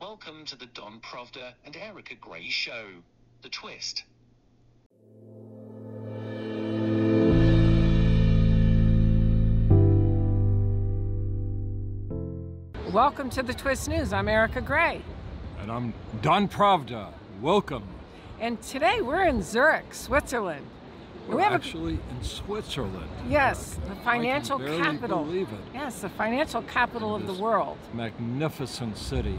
Welcome to the Don Pravda and Erika Grey Show. The Twist. Welcome to the Twist News. I'm Erika Grey. And I'm Don Pravda. Welcome. And today we're in Zurich, Switzerland. We're we have a- actually in Switzerland. Yes, the financial barely capital. believe it. Yes, the financial capital of the world. Magnificent city.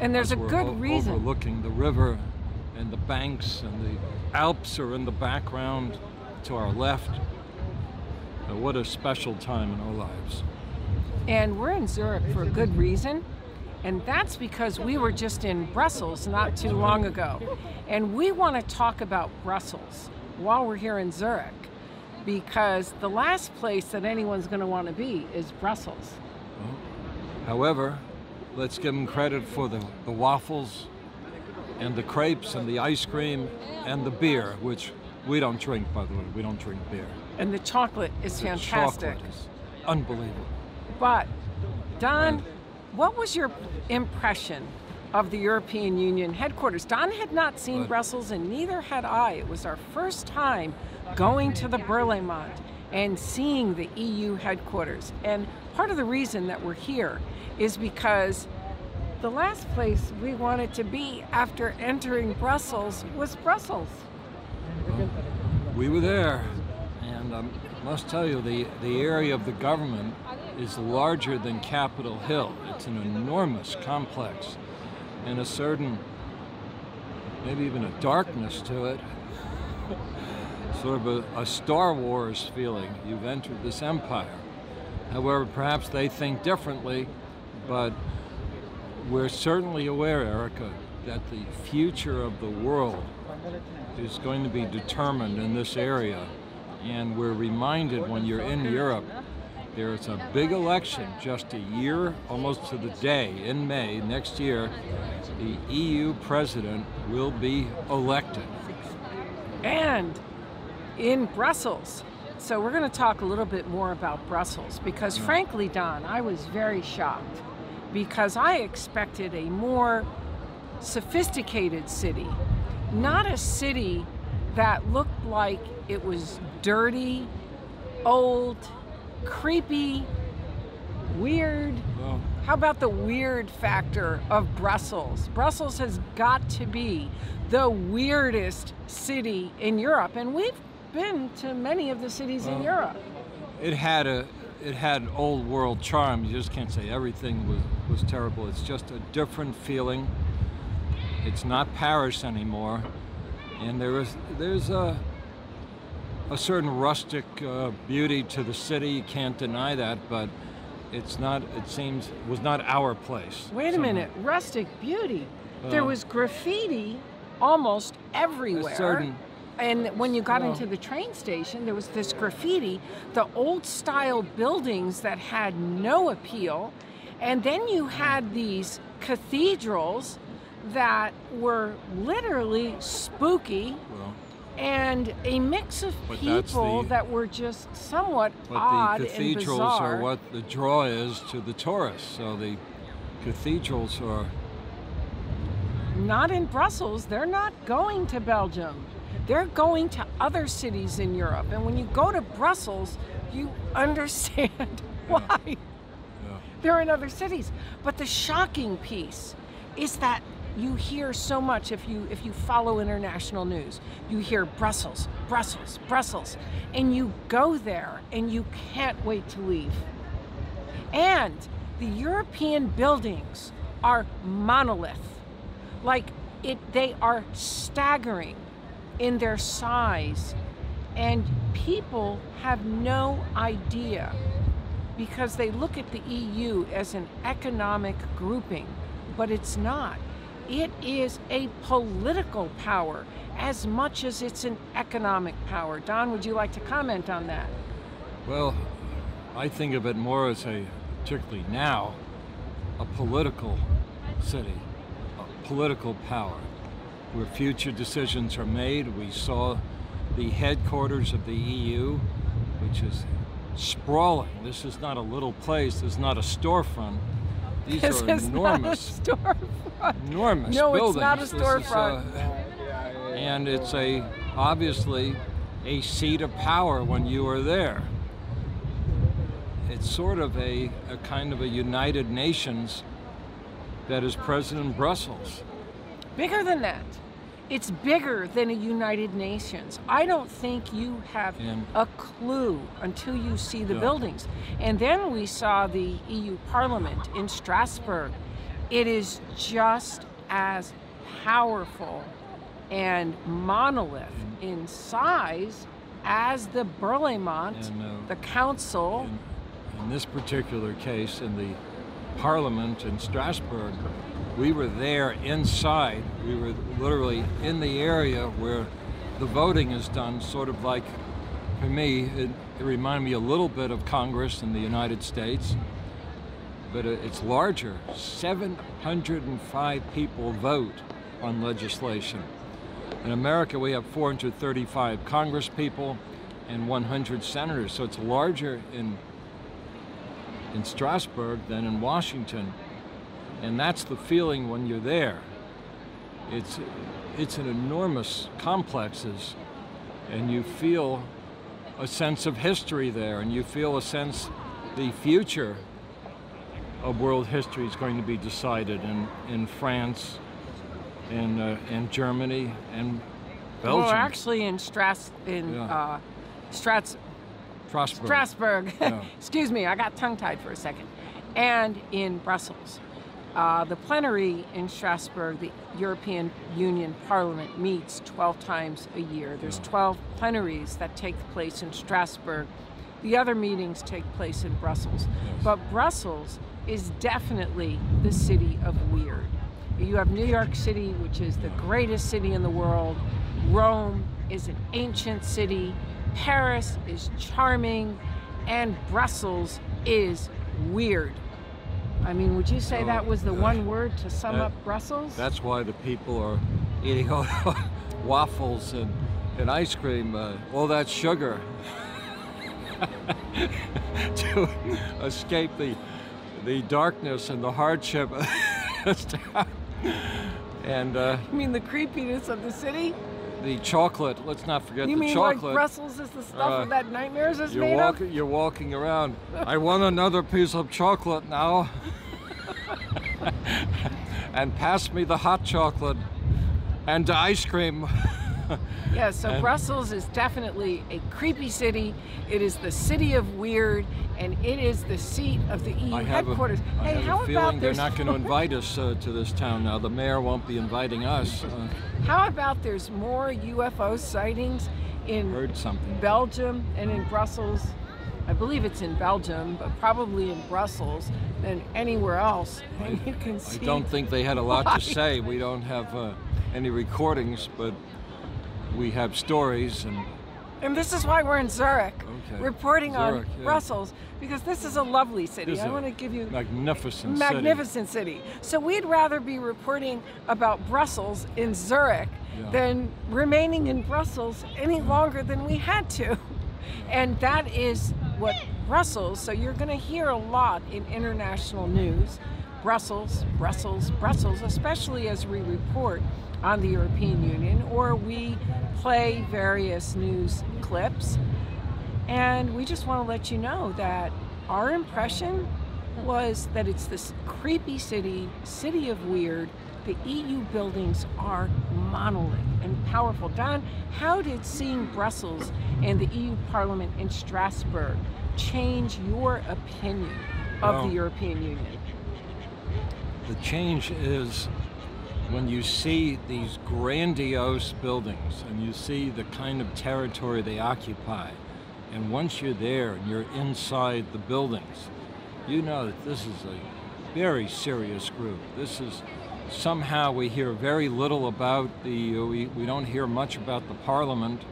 And there's a good reason. Overlooking the river and the banks and the Alps are in the background to our left. What a special time in our lives. And we're in Zurich for a good reason. And that's because we were just in Brussels not too long ago. And we want to talk about Brussels while we're here in Zurich because the last place that anyone's going to want to be is Brussels. However, let's give them credit for the, the waffles and the crepes and the ice cream and the beer, which we don't drink, by the way. We don't drink beer. And the chocolate is The fantastic. chocolate is unbelievable. But, Don, what was your impression of the European Union headquarters? Don had not seen Brussels, and neither had I. It was our first time going to the Berlaymont and seeing the EU headquarters. And part of the reason that we're here is because the last place we wanted to be after entering Brussels was Brussels. We were there, and I must tell you, the, the area of the government is larger than Capitol Hill. It's an enormous complex, and a certain, maybe even a darkness to it, sort of a, a Star Wars feeling. You've entered this empire. However, perhaps they think differently, but we're certainly aware, Erika, that the future of the world is going to be determined in this area. And we're reminded when you're in Europe, there is a big election just a year, almost to the day, in May next year. The EU president will be elected. and in Brussels. So we're going to talk a little bit more about Brussels because, frankly, Don, I was very shocked because I expected a more sophisticated city, not a city that looked like it was dirty, old, creepy, weird. Well, How about the weird factor of Brussels? Brussels has got to be the weirdest city in Europe, and we've been to many of the cities in Europe. it had a it had old world charm. You just can't say everything was, was terrible. It's just a different feeling. It's not Paris anymore, and there is there's a a certain rustic uh, beauty to the city. You can't deny that, but it's not. It seems was not our place. Wait a minute, rustic beauty. there was graffiti almost everywhere. certain- and when you got Well- into the train station, there was this graffiti, the old style buildings that had no appeal. And then you had these cathedrals that were literally spooky Well, and a mix of people the- that were just somewhat but odd the and cathedrals bizarre. are what the draw is to the tourists. So the cathedrals are Not in Brussels. They're not going to Belgium. They're going to other cities in Europe. And when you go to Brussels, you understand why yeah. they're in other cities. But the shocking piece is that you hear so much if you if you follow international news. You hear Brussels, Brussels, Brussels, and you go there and you can't wait to leave. And the European buildings are monolith. Like it they are staggering in their size and people have no idea because they look at the EU as an economic grouping, but it's not. It is a political power as much as it's an economic power. Don, would you like to comment on that? Well, I think of it more as a, particularly now, a political city, a political power, where future decisions are made. We saw the headquarters of the EU, which is sprawling. This is not a little place, this is not a storefront. These This are is enormous, not a storefront. enormous No, it's not a This is, storefront. uh, and it's a obviously a seat of power when you are there. It's sort of a, a kind of a United Nations that is present in Brussels. Bigger than that. It's bigger than a United Nations. I don't think you have And- a clue until you see the Yeah. buildings. And then we saw the EU Parliament in Strasbourg. It is just as powerful and monolith in size as the Berlaymont, And, uh, the council. In, in this particular case, in the Parliament in Strasbourg, we were there inside. We were literally in the area where the voting is done, sort of like, for me, it, it reminded me a little bit of Congress in the United States, but it's larger. 705 people vote on legislation. In America, we have 435 Congress people and 100 senators, so it's larger in in Strasbourg than in Washington, and that's the feeling when you're there. It's it's an enormous complexes, and you feel a sense of history there, and you feel a sense the future of world history is going to be decided in in France, in, uh, and Germany, and Belgium. Well, actually, in Stras in Yeah. uh, Strats Strasbourg. Strasbourg. Yeah. Excuse me, I got tongue tied for a second. And in Brussels. Uh, the plenary in Strasbourg, the European Union Parliament meets 12 times a year. There's 12 plenaries that take place in Strasbourg. The other meetings take place in Brussels. But Brussels is definitely the city of weird. You have New York City, which is the greatest city in the world. Rome is an ancient city. Paris is charming. And Brussels is weird. I mean, would you say that was the uh, one word to sum that- up Brussels? That's why the people are eating all waffles and, and ice cream, uh, all that sugar, to escape the the darkness and the hardship. and uh, you mean the creepiness of the city? The chocolate. Let's not forget You the mean chocolate. like Brussels is the stuff Uh, of that nightmares is made walking. You're walking around. I want another piece of chocolate now. and pass me the hot chocolate and the ice cream. Yeah, so Brussels is definitely a creepy city. It is the city of weird, and it is the seat of the EU I have headquarters. A, I hey, have how a feeling about they're not going to invite us uh, to this town now. The mayor won't be inviting us. Uh, how about there's more UFO sightings in heard something. Belgium and in Brussels. I believe it's in Belgium, but probably in Brussels than anywhere else. And you can see. I don't think they had a lot why. to say. We don't have uh, any recordings, but we have stories and And this is why we're in Zurich, Okay. reporting on yeah. Brussels, because this is a lovely city. Is want to give you magnificent city. magnificent city. So we'd rather be reporting about Brussels in Zurich Yeah. than remaining in Brussels any longer than we had to. And that is what Brussels, so you're going to hear a lot in international news. Brussels, Brussels, Brussels, especially as we report on the European Union or we play various news clips. And we just want to let you know that our impression was that it's this creepy city, city of weird. The EU buildings are monolith and powerful. Don, how did seeing Brussels and the EU Parliament in Strasbourg change your opinion of Well- the European Union? The change is when you see these grandiose buildings and you see the kind of territory they occupy, and once you're there and you're inside the buildings, you know that this is a very serious group. This is somehow we hear very little about the, we, we don't hear much about the parliament.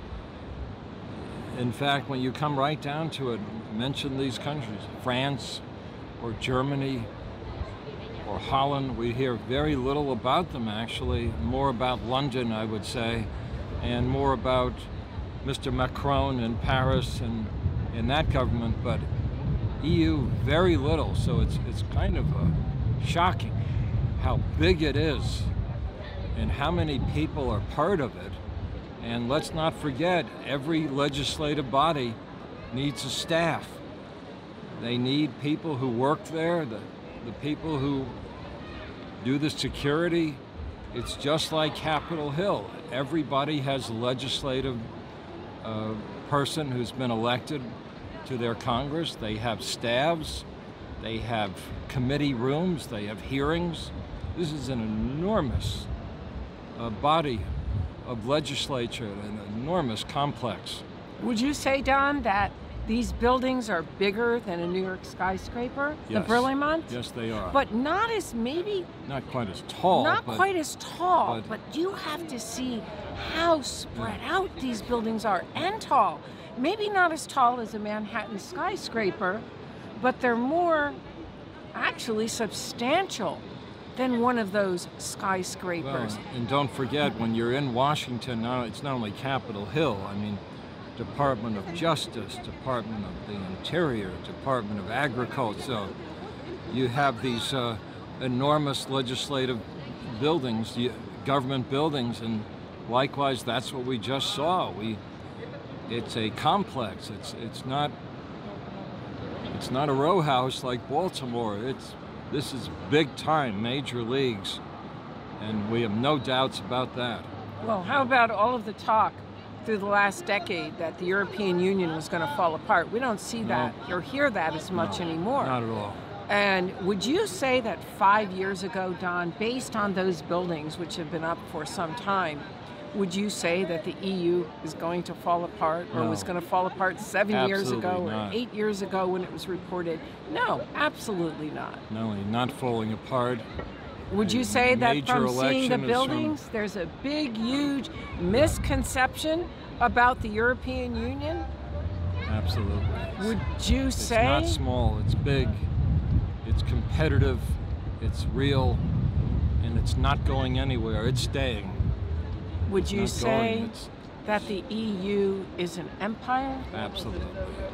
In fact, when you come right down to it, mention these countries, France or Germany or Holland. We hear very little about them actually, more about London, I would say, and more about Mr. Macron in Paris and in that government, but EU very little. So it's it's kind of a shocking how big it is and how many people are part of it. And let's not forget, every legislative body needs a staff. They need people who work there, the, the people who do the security. It's just like Capitol Hill. Everybody has a legislative uh, person who's been elected to their Congress. They have staffs, they have committee rooms, they have hearings. This is an enormous uh, body of legislature, an enormous complex. Would you say, Don, that these buildings are bigger than a New York skyscraper, Yes. the Berlaymont? Yes, they are. But not as maybe not quite as tall. not but quite as tall, but- but you have to see how spread out these buildings are and tall. Maybe not as tall as a Manhattan skyscraper, but they're more actually substantial than one of those Well, skyscrapers. and don't forget, when you're in Washington, now it's not only Capitol Hill. I mean, Department of Justice, Department of the Interior, Department of Agriculture. You have these uh, enormous legislative buildings, government buildings, and likewise, that's what we just saw. We, it's a complex. It's it's not. It's not a row house like Baltimore. It's this is big time, major leagues, and we have no doubts about that. Well, how about all of the talk through the last decade that the European Union was going to fall apart? We don't see that or hear that as much No, anymore. Not at all. And would you say that five years ago, Don, based on those buildings, which have been up for some time, would you say that the EU is going to fall apart or No. was going to fall apart seven years ago Absolutely or eight years ago when it was reported? No, absolutely not. Not only not falling apart, Would you say that from seeing the is from- buildings, there's a big, huge misconception about the European Union? absolutely. Would you It's say? not small. It's big. It's competitive. It's real, and it's not going anywhere. It's staying. Would you not say going. That the EU is an empire? absolutely.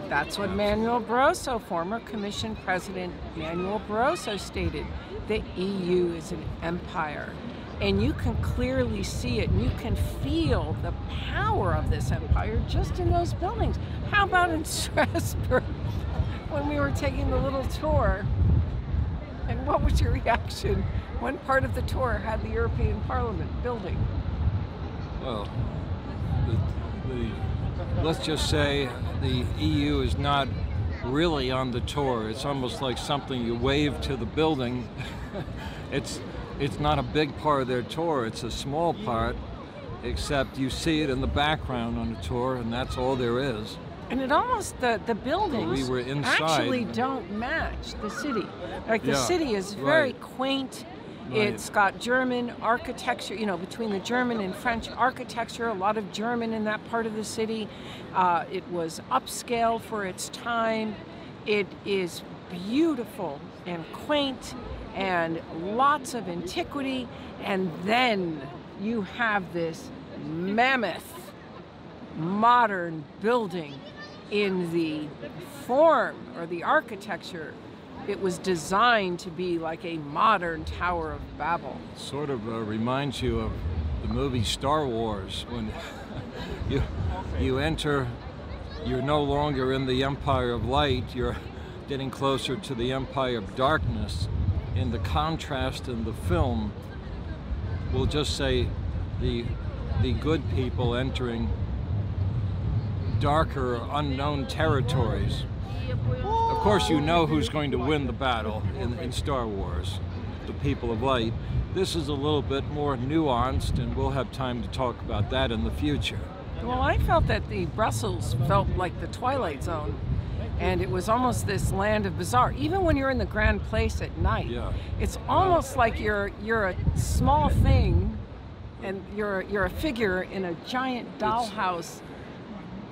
That's what Manuel Barroso, former Commission President Manuel Barroso, stated. The EU is an empire. And you can clearly see it, and you can feel the power of this empire just in those buildings. How about in Strasbourg when we were taking the little tour? And what was your reaction when part of the tour had the European Parliament building? Well, the, the, let's just say the EU is not really on the tour. It's almost like something you wave to the building. it's it's not a big part of their tour. It's a small part, except you see it in the background on the tour, and that's all there is. And it almost the the buildings were inside. actually don't match the city. Like the Yeah, city is very right. quaint. Right. It's got German architecture, you know, between the German and French architecture, a lot of German in that part of the city. Uh, it was upscale for its time. It is beautiful and quaint and lots of antiquity. And then you have this mammoth modern building in the form or the architecture. It was designed to be like a modern Tower of Babel. Sort of uh, reminds you of the movie Star Wars when you you enter. You're no longer in the Empire of Light. You're getting closer to the Empire of Darkness. In the contrast in the film, we'll just say the the good people entering darker, unknown territories. Of course, you know who's going to win the battle in, in Star Wars, the people of light. This is a little bit more nuanced, and we'll have time to talk about that in the future. Well, I felt that the Brussels felt like the Twilight Zone. And it was almost this land of bizarre. Even when you're in the Grand Place at night, Yeah. it's almost like you're you're a small thing, and you're you're a figure in a giant dollhouse.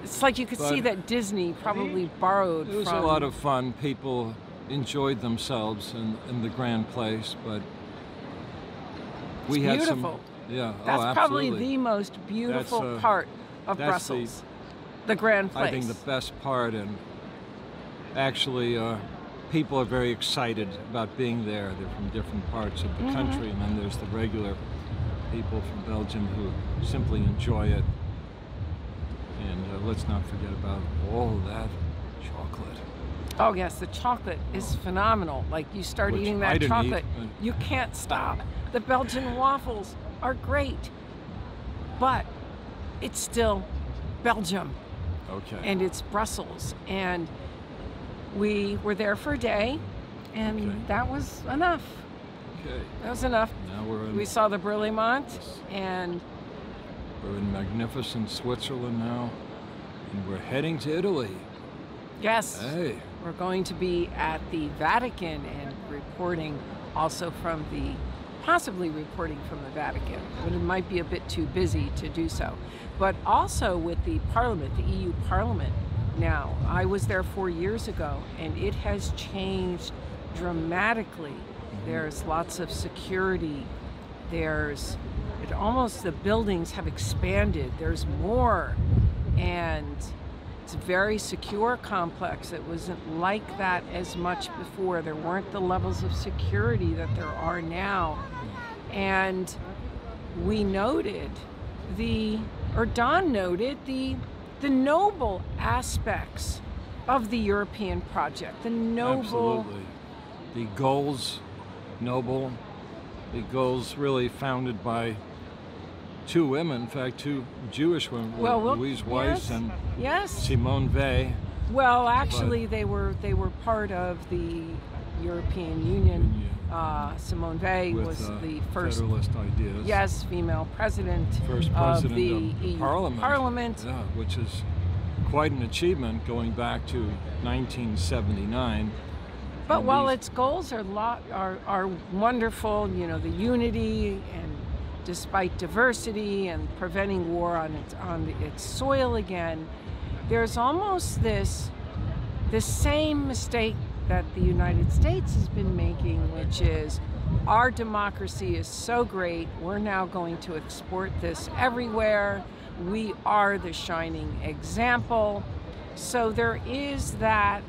It's like you could see that Disney probably borrowed from It was from. a lot of fun. People enjoyed themselves in, in the Grand Place, but we had beautiful. some. Yeah, That's oh, probably the most beautiful uh, part of that's the- Brussels. The, Grand Place. I think the best part, and actually, uh, people are very excited about being there. They're from different parts of the Mhm. country, and then there's the regular people from Belgium who simply enjoy it. And uh, let's not forget about all that chocolate. Oh yes, the chocolate is phenomenal. Like you start Which eating that didn't eat, chocolate, but- you can't stop. The Belgian waffles are great, but it's still Belgium Okay. and it's Brussels. And we were there for a day, and Okay. that was enough. okay. That was enough. Now we're in We saw the Berlaymont, Yes. and we're in magnificent Switzerland now, and we're heading to Italy. yes, Hey. we're going to be at the Vatican and reporting also from the, possibly reporting from the Vatican, but it might be a bit too busy to do so. But also with the Parliament, the EU Parliament now. I was there four years ago, and it has changed dramatically. Mm-hmm. There's lots of security. There's it almost the buildings have expanded. There's more, and it's a very secure complex. It wasn't like that as much before. There weren't the levels of security that there are now, and we noted the or Don noted the the noble aspects of the European project. The noble Absolutely. The goals, noble, the goals really founded by two women, in fact, two Jewish women, Well, we'll- Louise Weiss yes. and Yes. Simone Veil. Well, actually, they were they were part of the European Union. Uh, Simone Veil with was uh, the first, Federalist ideas. yes, female president First of president the of EU Parliament. Parliament. Yeah, which is quite an achievement going back to 1979. But And while these- its goals are lot are, are wonderful, you know, the unity and despite diversity and preventing war on its on its soil again, there's almost this the same mistake that the United States has been making, which is our democracy is so great, we're now going to export this everywhere. We are the shining example. So there is that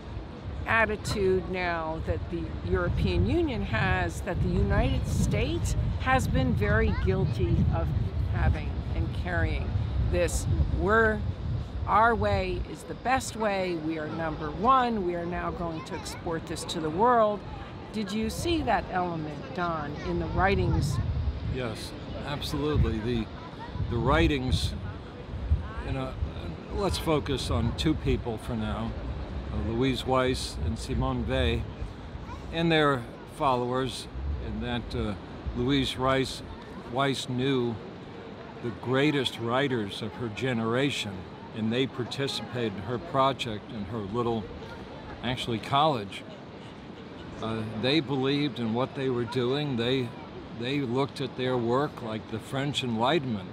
attitude now that the European Union has that the United States has been very guilty of having and carrying this we're our way is the best way we are number one we are now going to export this to the world. Did you see that element don in the writings? Yes, absolutely. The the writings, you know, let's focus on two people for now, Louise Weiss and Simone Veil, and their followers. And that uh, Louise Weiss, Weiss knew the greatest writers of her generation, and they participated in her project in her little, actually college. Uh, they believed in what they were doing. They they looked at their work like the French Enlightenment,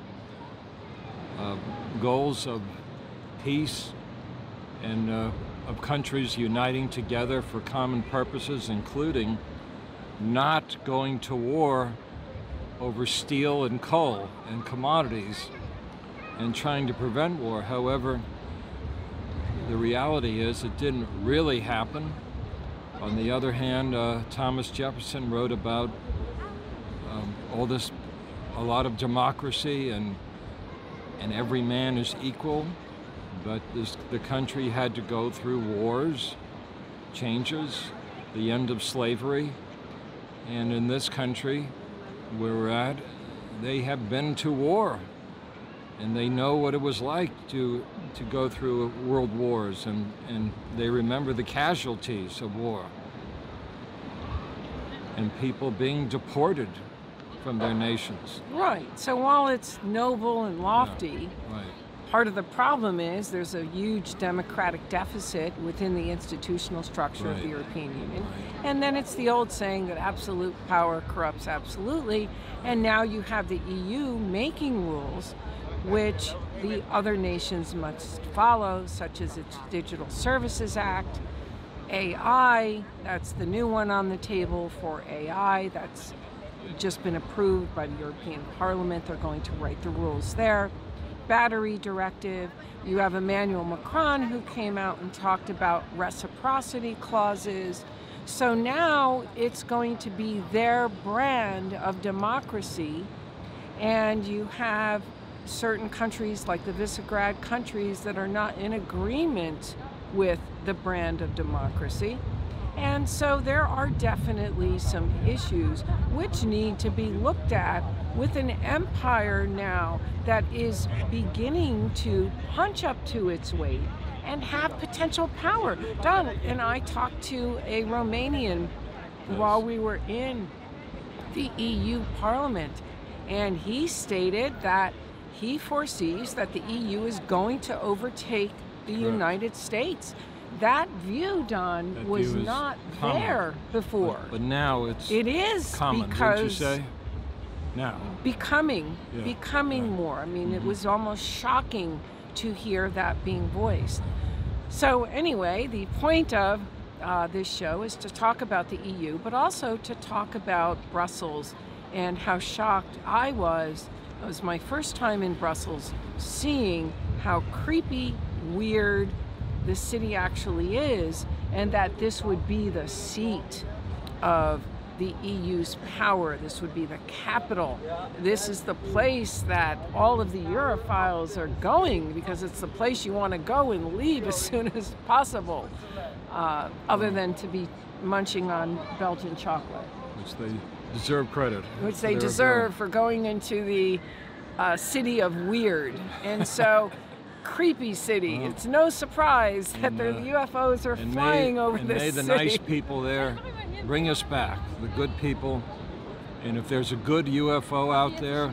uh, goals of peace and uh, of countries uniting together for common purposes, including not going to war over steel and coal and commodities and trying to prevent war. However, the reality is it didn't really happen. On the other hand, uh, Thomas Jefferson wrote about um, all this, a lot of democracy and and every man is equal, but this, the country had to go through wars, changes, the end of slavery, and in this country where we're at, they have been to war, and they know what it was like to to go through world wars, and and they remember the casualties of war. And people being deported from their nations. right. So while it's noble and lofty Right. Part of the problem is there's a huge democratic deficit within the institutional structure of the European Union. Right. And then it's the old saying that absolute power corrupts absolutely. And now you have the EU making rules which the other nations must follow, such as its Digital Services Act, AI, that's the new one on the table for AI, that's just been approved by the European Parliament. They're going to write the rules there. Battery directive. You have Emmanuel Macron who came out and talked about reciprocity clauses. so now it's going to be their brand of democracy, and you have certain countries like the Visegrad countries that are not in agreement with the brand of democracy. And so there are definitely some issues which need to be looked at with an empire now that is beginning to punch up to its weight and have potential power. Don and I talked to a Romanian while we were in the EU Parliament, and he stated that he foresees that the EU is going to overtake the Correct. United States. That view, Don, that was view not common. there before. But, but, now it's it is common. because you say? Now becoming yeah. becoming yeah. more. I mean, mm-hmm. it was almost shocking to hear that being voiced. So anyway, the point of uh, this show is to talk about the EU, but also to talk about Brussels and how shocked I was. It was my first time in Brussels seeing how creepy, weird the city actually is, and that this would be the seat of the EU's power. This would be the capital. This is the place that all of the Europhiles are going because it's the place you want to go and leave as soon as possible, uh, other than to be munching on Belgian chocolate. Which they deserve credit. Which they deserve for going into the uh, city of weird. And so. creepy city. It's no surprise that and, uh, the UFOs are flying may, over and this may the city. nice people there bring us back, the good people. And if there's a good UFO out there,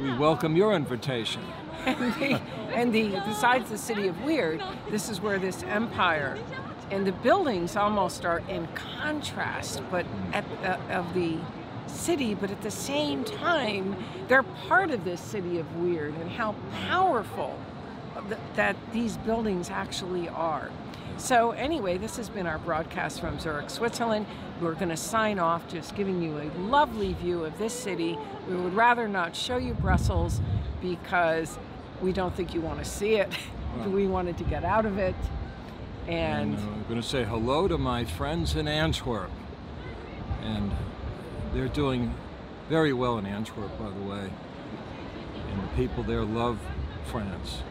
we welcome your invitation. and, the, and the besides the city of weird, this is where this empire and the buildings almost are in contrast, but at uh, of the city, but at the same time, they're part of this city of weird and how powerful th- that these buildings actually are. So, anyway, this has been our broadcast from Zurich, Switzerland. We're going to sign off just giving you a lovely view of this city. We would rather not show you Brussels because we don't think you want to see it. Well, we wanted to get out of it. And, and uh, I'm going to say hello to my friends in Antwerp. And they're doing very well in Antwerp, by the way. And the people there love France.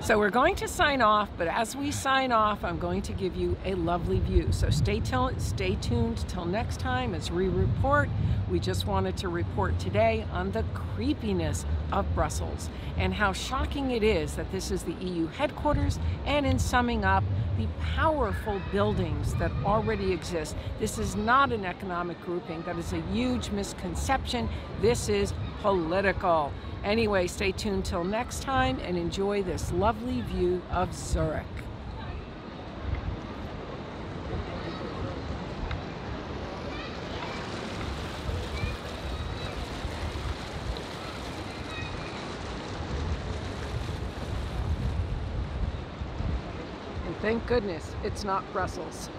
So we're going to sign off, but as we sign off, I'm going to give you a lovely view. So stay, till, stay tuned till next time as we report. We just wanted to report today on the creepiness of Brussels and how shocking it is that this is the EU headquarters and in summing up, the powerful buildings that already exist. This is not an economic grouping. That is a huge misconception. This is political. Anyway, stay tuned till next time and enjoy this lovely view of Zurich. And thank goodness it's not Brussels.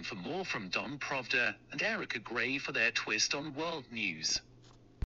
Time for more from Don Pravda and Erika Grey for their twist on world news.